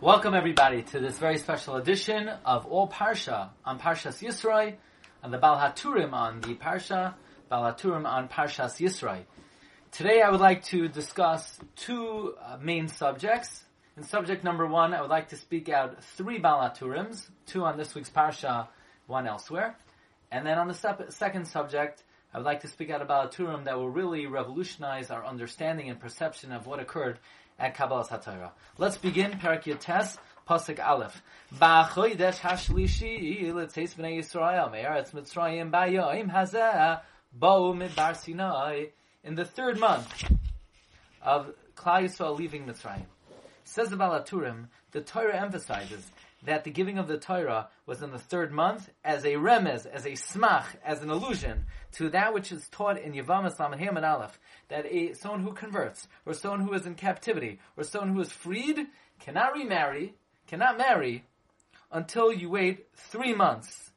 Welcome everybody to this very special edition of All Parsha on Parshas Yisroi and the Bal Haturim on the Parsha, Bal Haturim on Parshas Yisroi. Today I would like to discuss two uh, main subjects. In subject number one, I would like to speak out three Bal Haturims, two on this week's Parsha, one elsewhere. And then on the second subject, I would like to speak out about a Turim that will really revolutionize our understanding and perception of what occurred at Kabbalas HaTorah. Let's begin, Parak Yotes, Pasuk Aleph. Ba'chodesh hashlishi l'tzeis b'nei Yisrael me'aretz Mitzrayim ba'yoim hazeh ba'u midbar Sinai in the third month of Klal Yisrael leaving Mitzrayim. Says the Balaturim, the Torah emphasizes that the giving of the Torah was in the third month as a remez, as a smach, as an allusion to that which is taught in Yavam Islam and Aleph, that a someone who converts, or someone who is in captivity, or someone who is freed, cannot remarry, cannot marry, until you wait three months.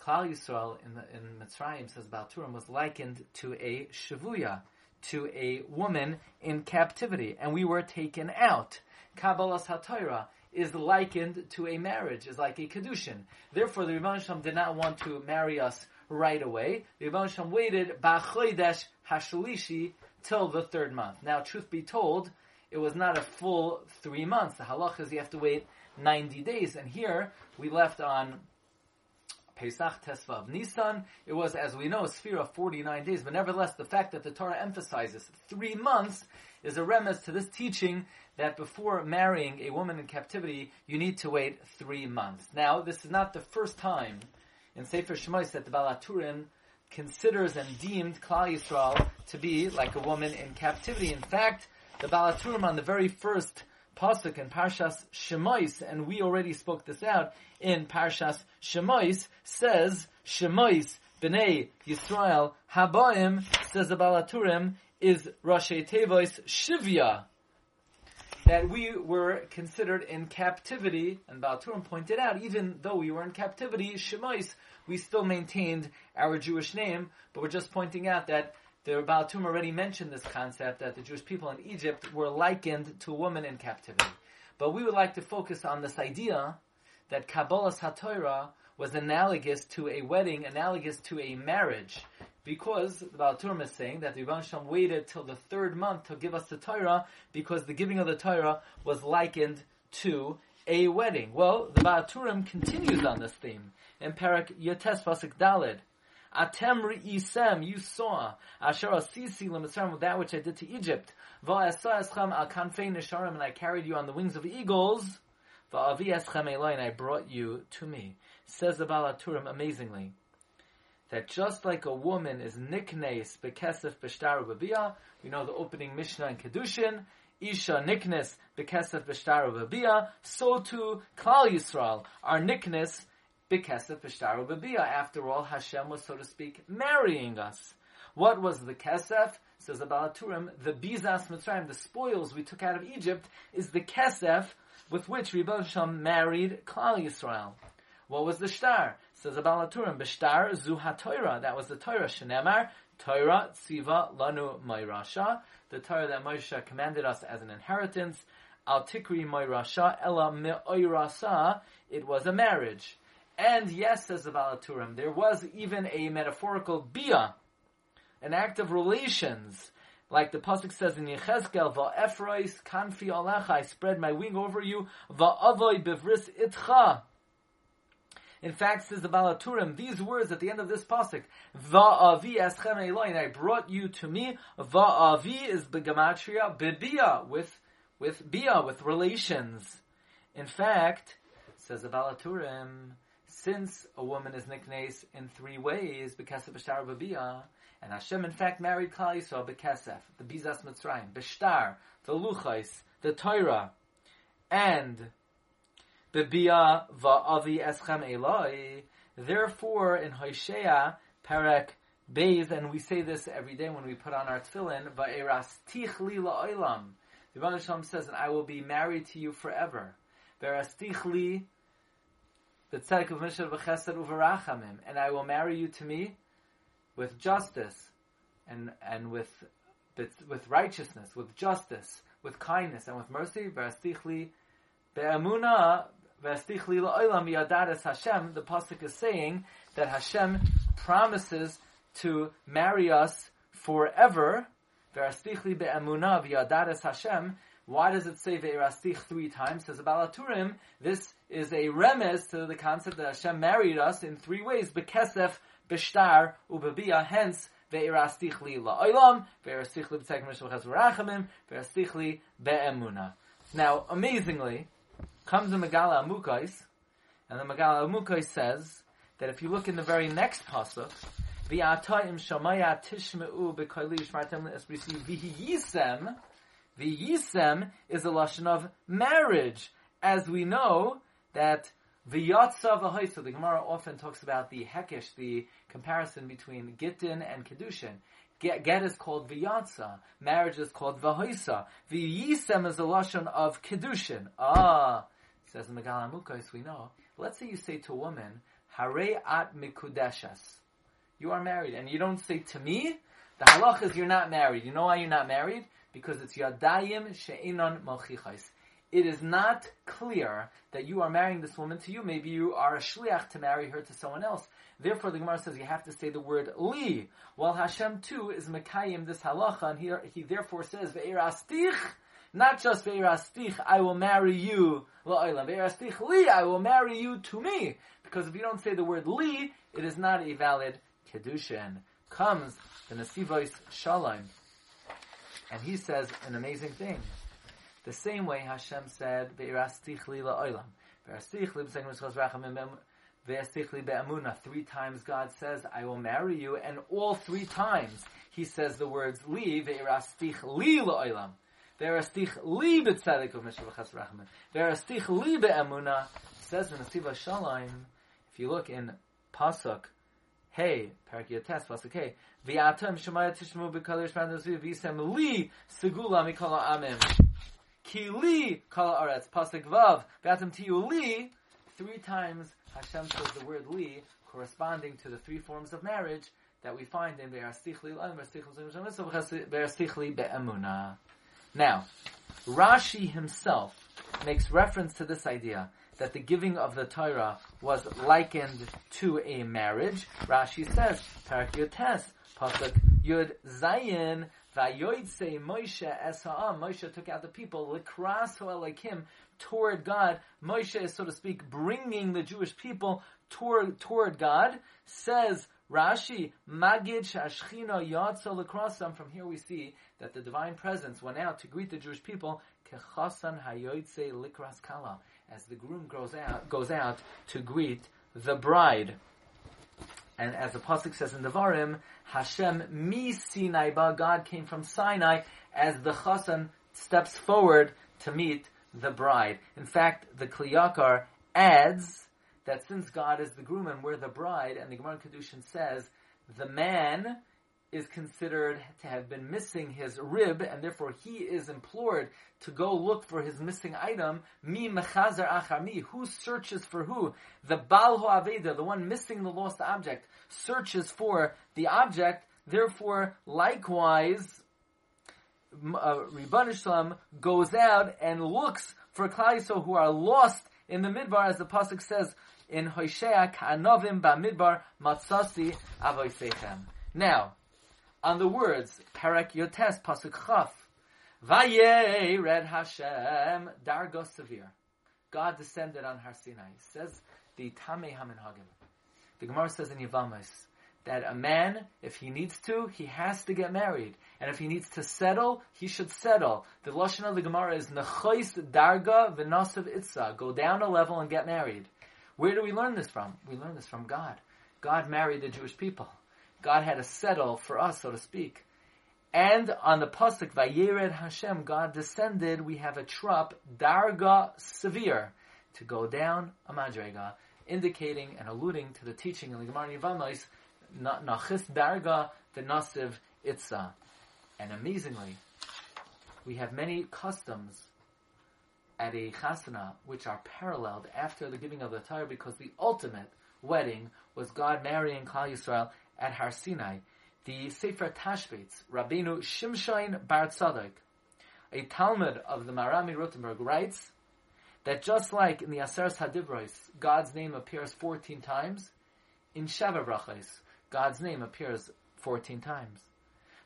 Klal Yisrael in the in Mitzrayim says Balturim was likened to a shavuya, to a woman in captivity, and we were taken out. Kabbalas HaTorah is likened to a marriage, is like a kedushin. Therefore, the Rebbe Shem did not want to marry us right away. The Rebbe Shem waited ba'chodesh hashalishi till the third month. Now, truth be told, it was not a full three months. The halach is you have to wait 90 days, and here we left on Pesach Tesva of Nisan. It was, as we know, a sphere of 49 days, but nevertheless, the fact that the Torah emphasizes three months is a remez to this teaching that before marrying a woman in captivity, you need to wait three months. Now, this is not the first time in Sefer Shemais that the Balaturim considers and deemed Klal Yisrael to be like a woman in captivity. In fact, the Balaturim on the very first pasuk in Parshas Shemais, and we already spoke this out in Parshas Shemais, says Shemais b'nei Yisrael habaim says the Balaturim is Rashi Tevois Shivya. That we were considered in captivity, and Balaturim pointed out, even though we were in captivity, Shemais, we still maintained our Jewish name, but we're just pointing out that the Balaturim already mentioned this concept that the Jewish people in Egypt were likened to a woman in captivity. But we would like to focus on this idea that Kabbalas HaTorah was analogous to a wedding, analogous to a marriage because the Baal Turim is saying that the Rebbe waited till the third month to give us the Torah because the giving of the Torah was likened to a wedding. Well, the Baal Turim continues on this theme in Parak Yotes Pasuk Dalid. Atem isem, you saw, asher asisi lemitzrayim, that which I did to Egypt. Va'esa eschem al kanfei nisharim, and I carried you on the wings of eagles. Va'avi eschem eloi, and I brought you to me. Says the Baal Turim amazingly that just like a woman is niknes bekesef b'shtar b'biyah, we know the opening Mishnah in Kedushin, Isha niknes bekesef b'shtar b'biyah, so too Klal Yisrael are niknes bekesef b'shtar b'biyah. After all, Hashem was, so to speak, marrying us. What was the kesef? Says the Balaturim, the bizas mitzrayim, the spoils we took out of Egypt, is the kesef with which Rebbe Shem married Klal Yisrael. What was the shtar? Says the Balaturim, B'shtar zu ha-Torah. That was the Torah. Shenemar, Torah tziva lanu mayrasha. The Torah that Moshe commanded us as an inheritance. Al tikri mayrasha ela me'oyrasa. It was a marriage. And yes, says the Balaturim, there was even a metaphorical bia, an act of relations. Like the pasuk says in Yechezkel, "Va'efrois kanfi alecha," I spread my wing over you. Va'avoy bevris itcha, in fact, says the Balaturim, these words at the end of this pasuk, Va'avi eschem Eloin, I brought you to me. Va'avi is the gematria bibia, with, with bia, with relations. In fact, says the Balaturim, since a woman is niknes in three ways, Bekesef, B'shtar, B'bia, and Hashem in fact married Klal Yisrael, Bekesef, the Bizas Mitzrayim, B'shtar, the Luchais, the Torah, and Bebia va'avi eschem eloi. Therefore, in Hoshea, Perek Beis, and we say this every day when we put on our tefillin, va'eras tichli la'olam. The Rebbe says, and I will be married to you forever. Va'eras And I will marry you to me with justice and, and with, with righteousness, with justice. with kindness and with mercy. The pasuk is saying that Hashem promises to marry us forever. Why does it say ve'erastich three times? Says about Balaturim, this is a remez to the concept that Hashem married us in three ways. Bekesef, b'shtar, u'bebiyah. Hence, ve'erastich li la'olam, ve'erastich li b'tzek mishvachas v'rachamim, ve'erastich li be'emuna. Now, amazingly, comes the Megala Amukais, and the Megala Amukais says that if you look in the very next pasuk, V'atayim shamaya tishme'u b'koili shmartem esbrisi v'hiyisem, the Yisem is a lashon of marriage, as we know that the Yatsa v'hoisa. The Gemara often talks about the hekesh, the comparison between gittin and kedushin. Get, get is called v'yatsa. Marriage is called v'hoisa. The Yisem is a lashon of kedushin. Ah, says in Megala Mukos, we know. Let's say you say to a woman, Hare at mikudeshas. You are married, and you don't say to me. The halach is you're not married. You know why you're not married? Because it's yadayim she'inon malchichais. It is not clear that you are marrying this woman to you. Maybe you are a shliach to marry her to someone else. Therefore, the Gemara says you have to say the word li. While Hashem too is mekayim this halacha, and here he therefore says ve'erastich, not just ve'erastich, I will marry you la'olam. Ve'erastich li, I will marry you to me. Because if you don't say the word li, it is not a valid kedushin. Comes the nesivos shalom. And he says an amazing thing. The same way Hashem said, be'amuna. Three times God says, I will marry you. And all three times he says the words li, Ve'irastich li la'olam. B'tzadik of be'amuna. says in the Siva Shalom, if you look in Pasuk, Hey, Parakiyates, Pasuk Hey, V'atem shemaya tishmu b'kol yishman v'yisem li segula mikol amim. Ki li kol aretz. Pasuk vav. V'atem tiyu li. Three times Hashem says the word li, corresponding to the three forms of marriage that we find in Ve'astichli Ve'astichli Be'emuna. Now, Rashi himself makes reference to this idea that the giving of the Torah was likened to a marriage. Rashi says, Parak Yotes, Pasuk Yud Zayin, Vayoidse Moshe Esa'am. Moshe took out the people, Likrasu Elikim, toward God. Moshe is, so to speak, bringing the Jewish people toward, toward God. Says Rashi, Magid Shashchina Yatsa Likrasam. From here we see that the divine presence went out to greet the Jewish people, Kechasan Hayoidse Likras Kala, as the groom goes out, goes out to greet the bride. And as the pasuk says in the Varim, Hashem mi Sinai ba, God came from Sinai as the chasan steps forward to meet the bride. In fact, the Kliyakar adds that since God is the groom and we're the bride, and the Gemara Kedushin says the man is considered to have been missing his rib, and therefore he is implored to go look for his missing item. Mi mechazer achar mi. Who searches for who? The balho Aveda, the one missing the lost object, searches for the object. Therefore, likewise, uh, Shalom goes out and looks for Klal who are lost in the midbar, as the pasuk says in Hoshea Ka'anovim Ba'midbar Matzasi Avoisechem. Now, on the words Parak Yotes Pasuk Chaf. Vayered Hashem Dargo Severe. God descended on Har Sinai. Says the Tamei Haminhagim. The Gemara says in Yavamas that a man, if he needs to, he has to get married. And if he needs to settle, he should settle. The Lashon of the Gemara is Nechois Darga V'Nasav Itza. Go down a level and get married. Where do we learn this from? We learn this from God. God married the Jewish people. God had to settle for us, so to speak. And on the pasuk Vayered Hashem, God descended. We have a trop darga severe to go down a madrega, indicating and alluding to the teaching in the Gemara Yevamos, nachis darga v'nasiv itza. And amazingly, we have many customs at a chasana which are paralleled after the giving of the Torah because the ultimate wedding was God marrying Klal Yisrael at Har Sinai, the Sefer Tashbetz, Rabbeinu Shimshon Bar Tzadok, a Talmud of the Maharam MiRothenburg writes that just like in the Aseres Hadibros, God's name appears 14 times, in Sheva Brachos, God's name appears 14 times.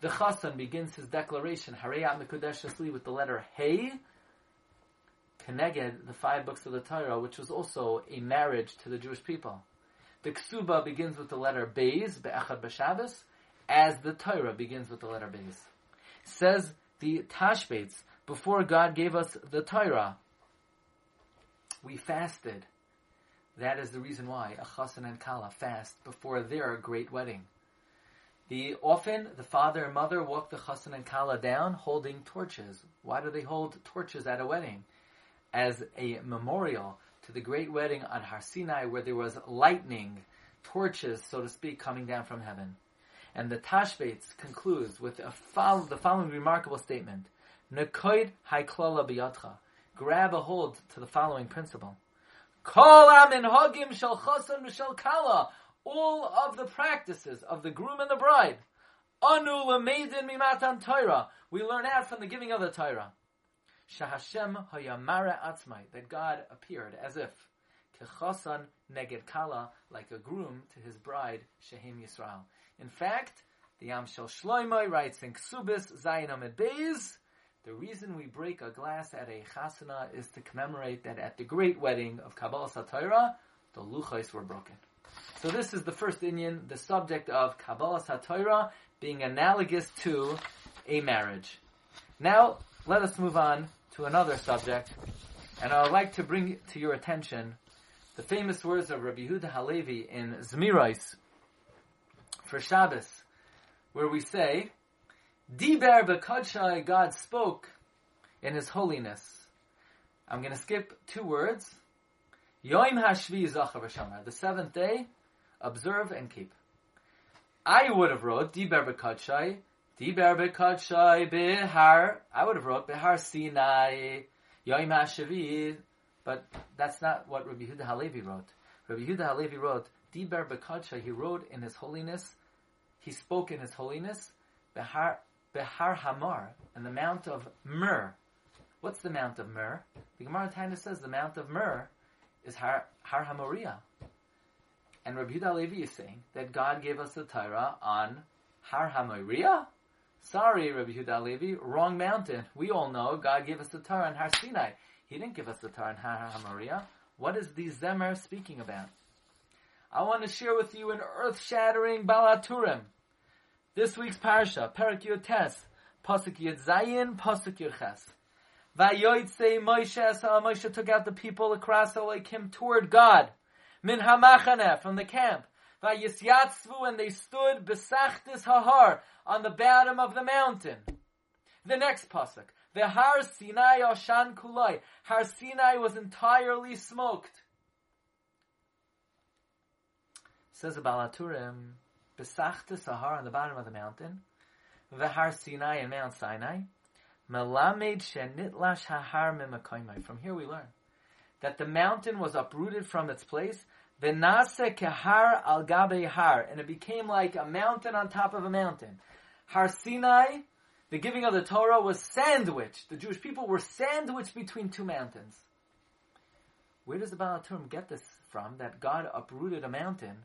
The Chassan begins his declaration, Hareyat Mekudesh Asli, with the letter Hey, Keneged, the five books of the Torah, which was also a marriage to the Jewish people. The Ksuba begins with the letter Beis, Be'echad B'Shabbos, as the Torah begins with the letter Beis. Says the Tashbetz, before God gave us the Torah, we fasted. That is the reason why a chassan and kala fast before their great wedding. The often the father and mother walk the chassan and kala down holding torches. Why do they hold torches at a wedding? As a memorial to the great wedding on Har Sinai where there was lightning, torches, so to speak, coming down from heaven. And the Tashbetz concludes with fol- the following remarkable statement. Nekoid haiklala biyadcha. Grab a hold to the following principle. Kol amin hagim shel chasan shel kala. All of the practices of the groom and the bride. Anu lemedin mimatan Torah. We learn out from the giving of the Torah. Shahashem hayamara atzmai. That God appeared as if kechasan neged kala, like a groom to his bride Shehem Yisrael. In fact, the Yam Shel Shloimeh writes in Ksubis Zayin Amid Beis, the reason we break a glass at a chasana is to commemorate that at the great wedding of Kabbalas HaTorah, the luchos were broken. So this is the first inyan, the subject of Kabbalas HaTorah being analogous to a marriage. Now, let us move on to another subject, and I would like to bring to your attention the famous words of Rabbi Yehuda Halevi in Zmirais for Shabbos, where we say, Diber Bekadshai, God spoke in His holiness. I'm going to skip two words. Yoim Hashvi Zachav The seventh day, observe and keep. I would have wrote Diber Bekadshai, Diber Bekadshai Behar. I would have wrote Behar Sinai, Yoim Hashvi, but that's not what Rabbi Yehuda Halevi wrote. Rabbi Yehuda Halevi wrote Diber Bekadshai. He wrote in his holiness. He spoke in his holiness. Behar Behar Hamar, and the Mount of Myrrh. What's the Mount of Myrrh? The Gemara Taina says the Mount of Myrrh is Har, Har Hamoria. And Rabbi Yehuda Levi is saying that God gave us the Torah on Har Hamoria? Sorry, Rabbi Yehuda Levi, wrong mountain. We all know God gave us the Torah on Har Sinai. He didn't give us the Torah on Har Hamoria. What is the Zemer speaking about? I want to share with you an earth-shattering Balaturim. This week's parsha, Perak Yud Tes, Pasuk Yud Zayin, Pasuk Yud Ches. Moshe, so Moshe took out the people across like him toward God. Min hamachane, from the camp. Vayisyatzvu, and they stood besachtis hahar, on the bottom of the mountain. The next pasuk. The Har Sinai Oshan Kulai. Har Sinai was entirely smoked. Says Balaturim, Besachta Sahar on the bottom of the mountain, Vehar Sinai and Mount Sinai, Melamed Shenitlash Hahar Mimakoimai. From here we learn that the mountain was uprooted from its place, Venase Kehar Al Har, and it became like a mountain on top of a mountain. Har Sinai, the giving of the Torah was sandwiched. The Jewish people were sandwiched between two mountains. Where does the Balaturim get this from? That God uprooted a mountain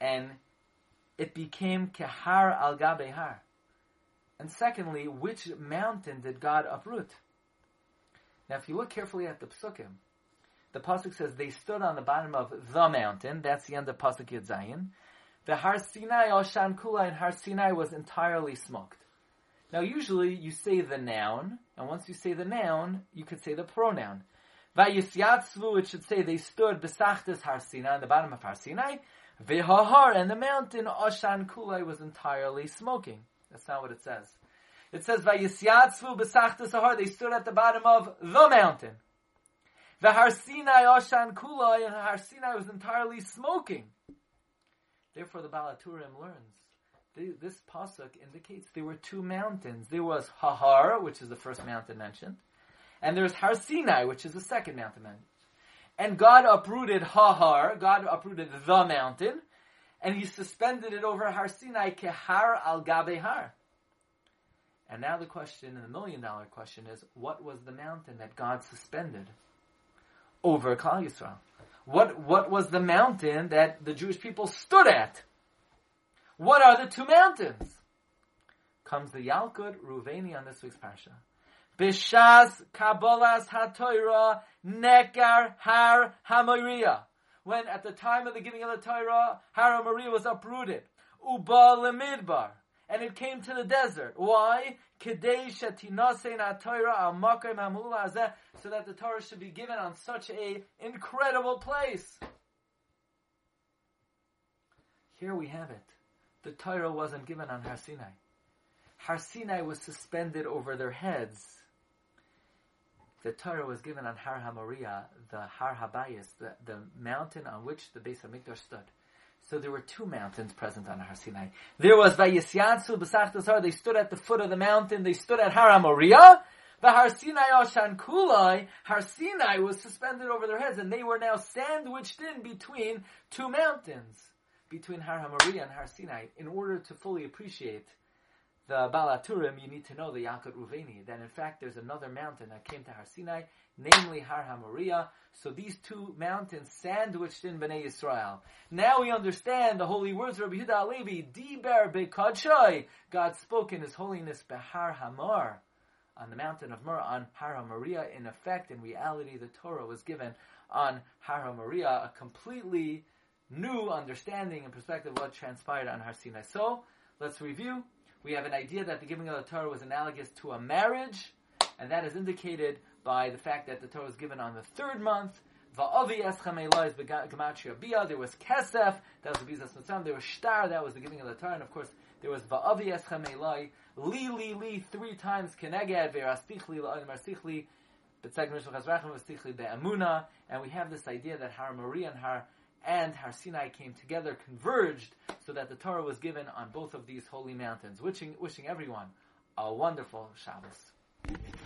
and it became Kehar al Gabe Har. And secondly, which mountain did God uproot? Now, if you look carefully at the psukim, the pasuk says they stood on the bottom of the mountain. That's the end of pasuk Yud Zayin. The Har Sinai Oshan Kula and Har Sinai was entirely smoked. Now, usually you say the noun, and once you say the noun, you could say the pronoun. Vayisyatzvu, it should say they stood besachtes Har Sinai on the bottom of Har Sinai. Vehahar and the mountain Oshan Kulai was entirely smoking. That's not what it says. It says Vayisyatzvu besachtes Har. They stood at the bottom of the mountain. The Har Sinai Kulai and Har Sinai was entirely smoking. Therefore, the Balaturim learns this pasuk indicates there were two mountains. There was Hahar, which is the first mountain mentioned, and there's Har Sinai, which is the second mountain mentioned. And God uprooted Hahar, God uprooted the mountain, and He suspended it over Har Sinai, Kehar al Gabe Har. And now the question, the million dollar question is, what was the mountain that God suspended over Klal Yisrael? What, what was the mountain that the Jewish people stood at? What are the two mountains? Comes the Yalkut Ruveni on this week's Parsha. Bishas Kabbalas HaTorah Nekar Har Hamoria. When at the time of the giving of the Torah, Har Hamoria was uprooted. Uba Lemidbar. And it came to the desert. Why? So that the Torah should be given on such a incredible place. Here we have it. The Torah wasn't given on Har Sinai. Har Sinai was suspended over their heads the Torah was given on Har HaMoriah, the Har Habayis, the, the mountain on which the Beis Hamikdash stood. So there were two mountains present on Har Sinai. There was Vayisyatzvu B'Sach They stood at the foot of the mountain. They stood at Har HaMoriah. The Har Sinai Oshan Kulai, Har Sinai was suspended over their heads, and they were now sandwiched in between two mountains, between Har HaMoriah and Har Sinai, in order to fully appreciate the Balaturim, you need to know the Yalkut Ruveni, that in fact there's another mountain that came to Har Sinai, namely Har HaMoriah. So these two mountains sandwiched in Bnei Yisrael. Now we understand the holy words of Rabbi Yehuda Halevi, Diber Bekadshay. God spoke in His holiness Behar Hamar, on the mountain of Mur, on Har HaMoriah. In effect, in reality, the Torah was given on Har HaMoriah, a completely new understanding and perspective of what transpired on Har Sinai. So, let's review we have an idea that the giving of the Torah was analogous to a marriage, and that is indicated by the fact that the Torah was given on the third month. There was kesef, that was the bizas mitzvah. There was shtar, that was the giving of the Torah, and of course there was va'avi eschem li li li three times keneged ve'rastichli la'adim arstichli. And we have this idea that Har Moriah and Har and Har Sinai came together, converged, so that the Torah was given on both of these holy mountains. Wishing, wishing everyone a wonderful Shabbos.